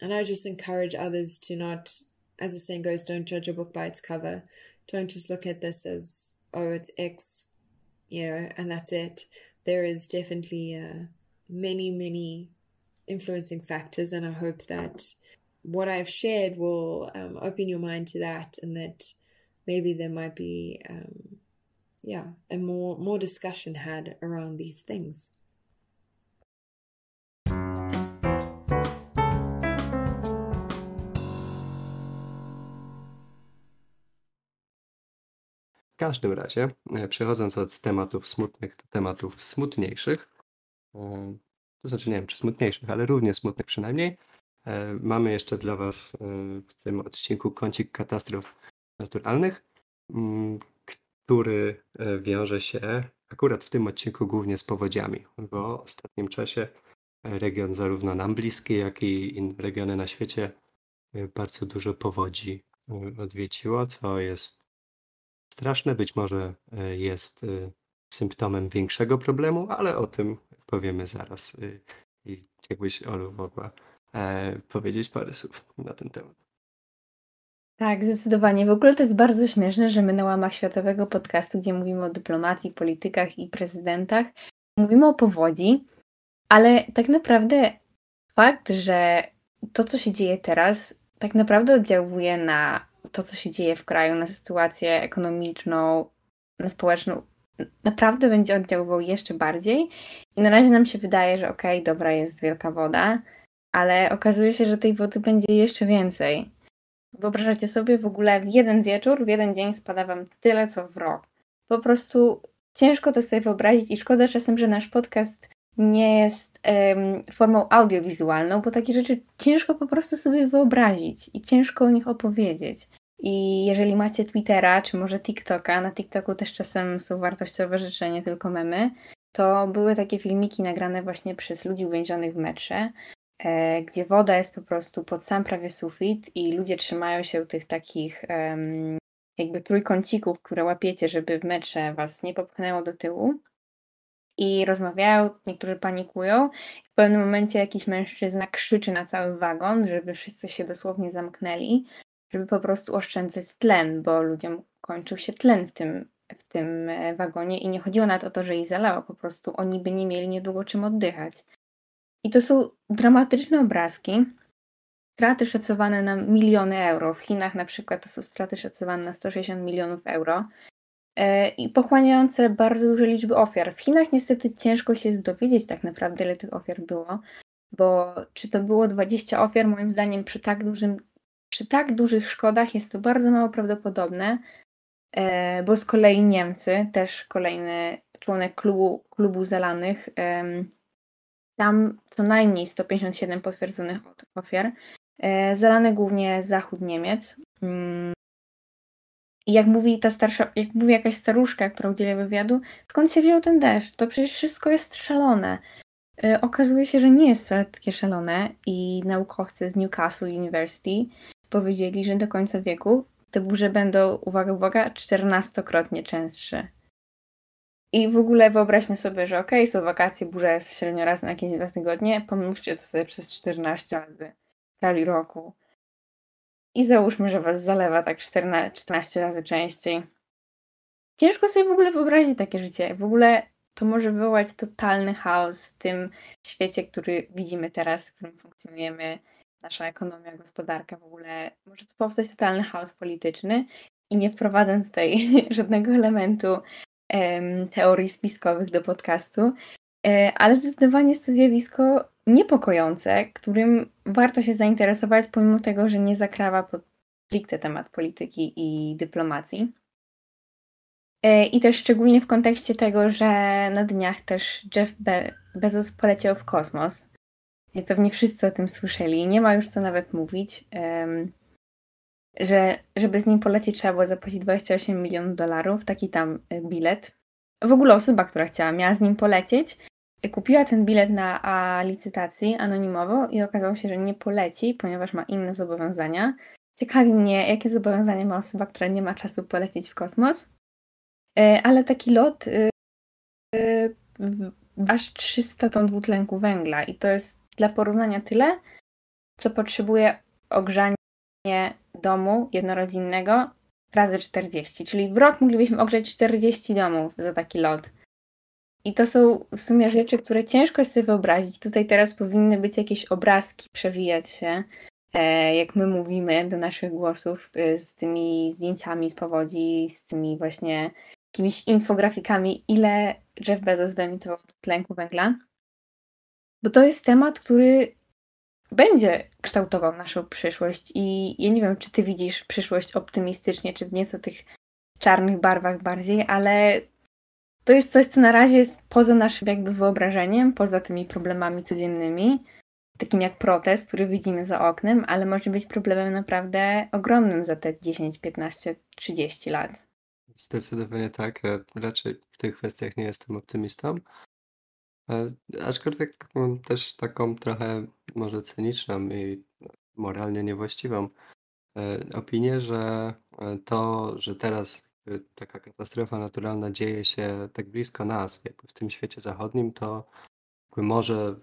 And I just encourage others to not, as the saying goes, don't judge a book by its cover. Don't just look at this as, oh, it's X, you know, and that's it. There is definitely uh, many, many influencing factors, and I hope that what I've shared will um, open your mind to that, and that maybe there might be, um, yeah, a more more discussion had around these things. W każdym razie, e, przechodząc od tematów smutnych do tematów smutniejszych, e, to znaczy nie wiem, czy smutniejszych, ale równie smutnych przynajmniej, mamy jeszcze dla Was w tym odcinku kącik katastrof naturalnych, mm, który wiąże się akurat w tym odcinku głównie z powodziami, bo w ostatnim czasie region zarówno nam bliski, jak i inne regiony na świecie bardzo dużo powodzi odwiedziło, co jest straszne, być może e, jest e, symptomem większego problemu, ale o tym powiemy zaraz. E, I jakbyś, Olu, mogła powiedzieć parę słów na ten temat. Tak, zdecydowanie. W ogóle to jest bardzo śmieszne, że my na łamach światowego podcastu, gdzie mówimy o dyplomacji, politykach i prezydentach, mówimy o powodzi, ale tak naprawdę fakt, że to, co się dzieje teraz, tak naprawdę oddziałuje na to, co się dzieje w kraju, na sytuację ekonomiczną, na społeczną, naprawdę będzie oddziaływał jeszcze bardziej. I na razie nam się wydaje, że okej, okay, dobra, jest wielka woda, ale okazuje się, że tej wody będzie jeszcze więcej. Wyobrażacie sobie w ogóle w jeden wieczór, w jeden dzień spada wam tyle, co w rok. Po prostu ciężko to sobie wyobrazić i szkoda czasem, że nasz podcast nie jest um, formą audiowizualną, bo takie rzeczy ciężko po prostu sobie wyobrazić i ciężko o nich opowiedzieć. I jeżeli macie Twittera, czy może TikToka, na TikToku też czasem są wartościowe rzeczy, nie tylko memy, to były takie filmiki nagrane właśnie przez ludzi uwięzionych w metrze, gdzie woda jest po prostu pod sam prawie sufit i ludzie trzymają się tych takich jakby trójkącików, które łapiecie, żeby w metrze was nie popchnęło do tyłu i rozmawiają, niektórzy panikują. W pewnym momencie jakiś mężczyzna krzyczy na cały wagon, żeby wszyscy się dosłownie zamknęli, żeby po prostu oszczędzać tlen, bo ludziom kończył się tlen w tym, w tym e, wagonie i nie chodziło nawet o to, że ich zalało, po prostu oni by nie mieli niedługo czym oddychać. I to są dramatyczne obrazki, straty szacowane na miliony euro. W Chinach na przykład to są straty szacowane na 160 milionów euro. E, i pochłaniające bardzo duże liczby ofiar. W Chinach niestety ciężko się dowiedzieć tak naprawdę, ile tych ofiar było, bo czy to było 20 ofiar, moim zdaniem przy tak dużym, przy tak dużych szkodach jest to bardzo mało prawdopodobne, e, bo z kolei Niemcy, też kolejny członek klubu, klubu zalanych, tam co najmniej 157 potwierdzonych ofiar, e, zalane głównie zachód Niemiec. Mm, i jak mówi ta starsza, jak mówi jakaś staruszka, która udziela wywiadu, skąd się wziął ten deszcz? To przecież wszystko jest szalone. Yy, okazuje się, że nie jest wcale takie szalone i naukowcy z Newcastle University powiedzieli, że do końca wieku te burze będą, uwaga, uwaga, 14-krotnie częstsze. I w ogóle wyobraźmy sobie, że okej, okay, są wakacje, burza jest średnio raz na jakieś dwa tygodnie, pomnóżcie to sobie przez 14 razy w skali roku. I załóżmy, że was zalewa tak 14, 14 razy częściej. Ciężko sobie w ogóle wyobrazić takie życie. W ogóle to może wywołać totalny chaos w tym świecie, który widzimy teraz, w którym funkcjonujemy, nasza ekonomia, gospodarka w ogóle. Może to powstać totalny chaos polityczny i nie wprowadzając tutaj [laughs] żadnego elementu teorii spiskowych do podcastu, e, ale zdecydowanie jest to zjawisko niepokojące, którym warto się zainteresować, pomimo tego, że nie zakrawa pod stricte temat polityki i dyplomacji. E, I też szczególnie w kontekście tego, że na dniach też Jeff Be Bezos poleciał w kosmos. I pewnie wszyscy o tym słyszeli. Nie ma już co nawet mówić, um, że żeby z nim polecieć trzeba było zapłacić 28 milionów dolarów, taki tam e, bilet. W ogóle osoba, która chciała, miała z nim polecieć, kupiła ten bilet na a, licytacji anonimowo i okazało się, że nie poleci, ponieważ ma inne zobowiązania. Ciekawi mnie, jakie zobowiązania ma osoba, która nie ma czasu polecieć w kosmos. E, ale taki lot e, e, aż 300 ton dwutlenku węgla i to jest dla porównania tyle, co potrzebuje ogrzanie domu jednorodzinnego razy 40. Czyli w rok moglibyśmy ogrzeć 40 domów za taki lot. I to są w sumie rzeczy, które ciężko sobie wyobrazić. Tutaj teraz powinny być jakieś obrazki przewijać się E, jak my mówimy do naszych głosów e, z tymi zdjęciami z powodzi, z tymi właśnie jakimiś infografikami, ile Jeff Bezos wyemitował tlenku węgla. Bo to jest temat, który będzie kształtował naszą przyszłość i ja nie wiem, czy ty widzisz przyszłość optymistycznie, czy w nieco tych czarnych barwach bardziej, ale to jest coś, co na razie jest poza naszym jakby wyobrażeniem, poza tymi problemami codziennymi takim jak protest, który widzimy za oknem, ale może być problemem naprawdę ogromnym za te 10, 15, 30 lat. Zdecydowanie tak. Raczej w tych kwestiach nie jestem optymistą. E, aczkolwiek mam też taką trochę może cyniczną i moralnie niewłaściwą e, opinię, że e, to, że teraz taka katastrofa naturalna dzieje się tak blisko nas, jakby w tym świecie zachodnim, to może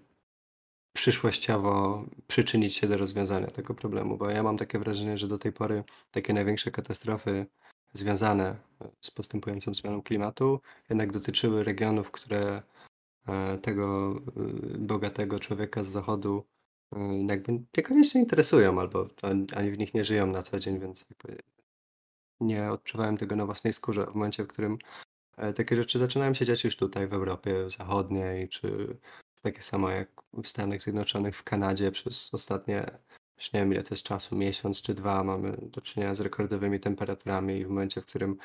przyszłościowo przyczynić się do rozwiązania tego problemu, bo ja mam takie wrażenie, że do tej pory takie największe katastrofy związane z postępującą zmianą klimatu jednak dotyczyły regionów, które tego e, bogatego człowieka z zachodu e, jakby niekoniecznie interesują albo ani w nich nie żyją na co dzień, więc nie odczuwałem tego na własnej skórze. W momencie, w którym takie rzeczy zaczynają się dziać już tutaj w Europie Zachodniej czy takie samo jak w Stanach Zjednoczonych, w Kanadzie przez ostatnie, już nie wiem ile to jest czasu, miesiąc czy dwa mamy do czynienia z rekordowymi temperaturami i w momencie, w którym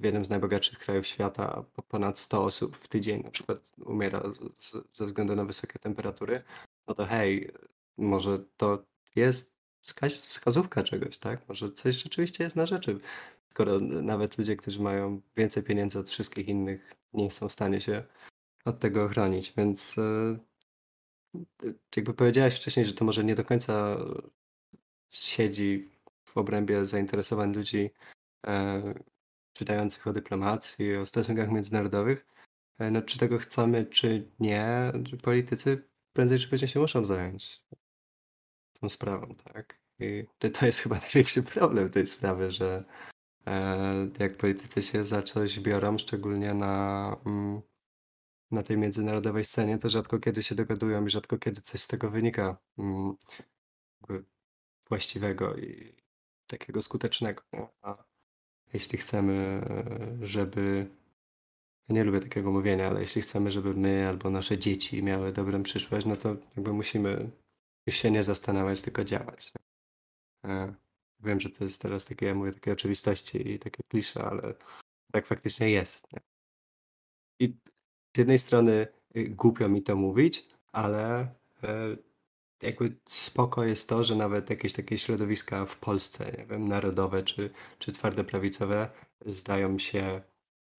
w jednym z najbogatszych krajów świata ponad 100 osób w tydzień na przykład umiera z, ze względu na wysokie temperatury, no to hej, może to jest wskazówka czegoś, tak? Może coś rzeczywiście jest na rzeczy. Skoro nawet ludzie, którzy mają więcej pieniędzy od wszystkich innych, nie są w stanie się od tego chronić, więc e, jakby powiedziałeś wcześniej, że to może nie do końca siedzi w obrębie zainteresowań ludzi e, czytających o dyplomacji, o stosunkach międzynarodowych. E, no, czy tego chcemy, czy nie, politycy prędzej czy później się muszą zająć tą sprawą, tak? I to jest chyba [laughs] największy problem tej sprawy, że jak politycy się za coś biorą, szczególnie na mm, na tej międzynarodowej scenie, to rzadko kiedy się dogadują i rzadko kiedy coś z tego wynika mm, właściwego i takiego skutecznego. Jeśli chcemy, e, żeby. Ja nie lubię takiego mówienia, ale jeśli chcemy, żeby my albo nasze dzieci miały dobrą przyszłość, no to jakby musimy się nie zastanawiać, tylko działać. E, wiem, że to jest teraz takie, ja mówię takie oczywistości i takie klisze, ale tak faktycznie jest. Nie? I z jednej strony y, głupio mi to mówić, ale e, jakby spoko jest to, że nawet jakieś takie środowiska w Polsce, nie wiem, narodowe czy, czy twarde prawicowe zdają się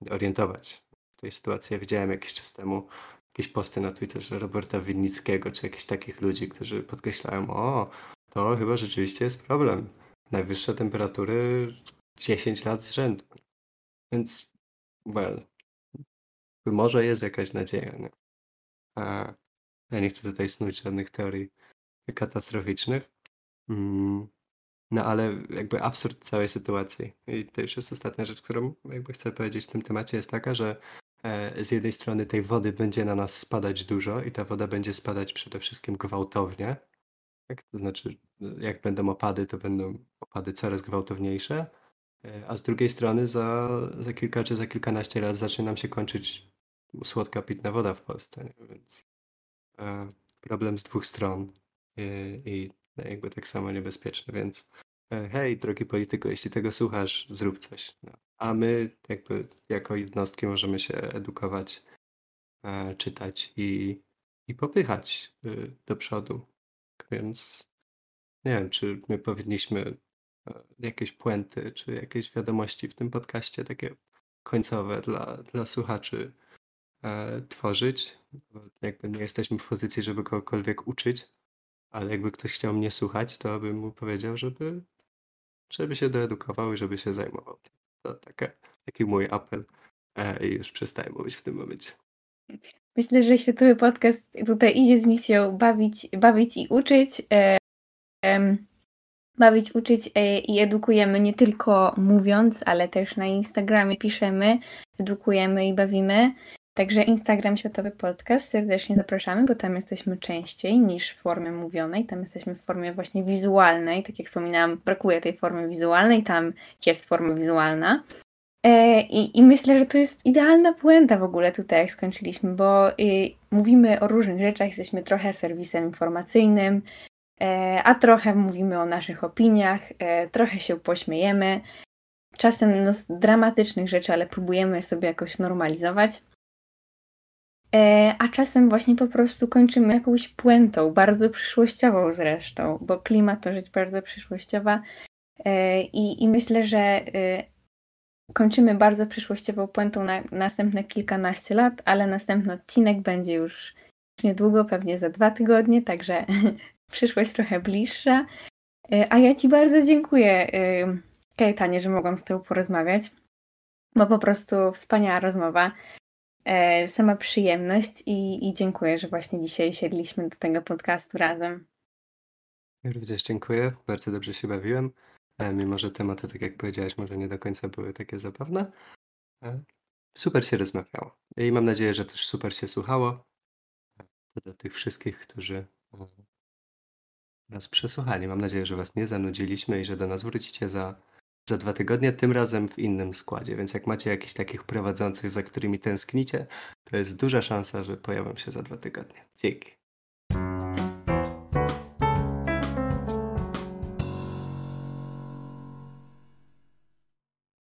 orientować w tej sytuacji. Ja widziałem jakiś czas temu jakieś posty na Twitterze Roberta Winnickiego, czy jakichś takich ludzi, którzy podkreślają, o, to chyba rzeczywiście jest problem. Najwyższe temperatury 10 lat z rzędu. Więc, well, może jest jakaś nadzieja. Nie? A ja nie chcę tutaj snuć żadnych teorii katastroficznych. Mm, no ale jakby absurd całej sytuacji. I to już jest ostatnia rzecz, którą jakby chcę powiedzieć w tym temacie jest taka, że e, z jednej strony tej wody będzie na nas spadać dużo i ta woda będzie spadać przede wszystkim gwałtownie. Tak? To znaczy, jak będą opady, to będą opady coraz gwałtowniejsze, e, a z drugiej strony za, za kilka czy za kilkanaście lat zacznie nam się kończyć słodka pitna woda w Polsce, nie? więc e, problem z dwóch stron i jakby tak samo niebezpieczny, więc e, hej, drogi polityku, jeśli tego słuchasz, zrób coś. No. A my jakby jako jednostki możemy się edukować, e, czytać i, i popychać do przodu. Więc nie wiem, czy my powinniśmy e, jakieś puenty, czy jakieś wiadomości w tym podcaście takie końcowe dla, dla słuchaczy e, tworzyć. Jakby nie jesteśmy w pozycji, żeby kogokolwiek uczyć, ale jakby ktoś chciał mnie słuchać, to bym mu powiedział, żeby, żeby się doedukował i żeby się zajmował. To takie, taki mój apel e, i już przestaję mówić w tym momencie. Myślę, że Światowy Podcast tutaj idzie z misją bawić, bawić i uczyć. E, em, bawić, uczyć e, i edukujemy nie tylko mówiąc, ale też na Instagramie piszemy, edukujemy i bawimy. Także Instagram Światowy Podcast serdecznie zapraszamy, bo tam jesteśmy częściej niż w formie mówionej. Tam jesteśmy w formie właśnie wizualnej. Tak jak wspominałam, brakuje tej formy wizualnej, tam jest forma wizualna. E, I, I myślę, że to jest idealna puenta w ogóle tutaj, jak skończyliśmy, bo y, mówimy o różnych rzeczach, jesteśmy trochę serwisem informacyjnym, e, a trochę mówimy o naszych opiniach, e, trochę się pośmiejemy, czasem no, z dramatycznych rzeczy, ale próbujemy je sobie jakoś normalizować. E, a czasem właśnie po prostu kończymy jakąś puentą, bardzo przyszłościową zresztą, bo klimat to rzecz bardzo przyszłościowa. E, I, i myślę, że e, kończymy bardzo przyszłościową puentą na następne kilkanaście lat, ale następny odcinek będzie już niedługo, pewnie za dwa tygodnie, także [laughs] przyszłość trochę bliższa. A ja Ci bardzo dziękuję, Kajtanie, że mogłam z Tobą porozmawiać, bo po prostu wspaniała rozmowa e, sama przyjemność i, i dziękuję, że właśnie dzisiaj siedliśmy do tego podcastu razem. Ja również dziękuję, bardzo dobrze się bawiłem, e, mimo że tematy, tak jak powiedziałeś, może nie do końca były takie zabawne. E, super się rozmawiało i mam nadzieję, że też super się słuchało. Do tych wszystkich, którzy e, nas przesłuchali. Mam nadzieję, że Was nie zanudziliśmy i że do nas wrócicie za za dwa tygodnie, tym razem w innym składzie. Więc jak macie jakichś takich prowadzących, za którymi tęsknicie, to jest duża szansa, że pojawią się za dwa tygodnie. Dzięki.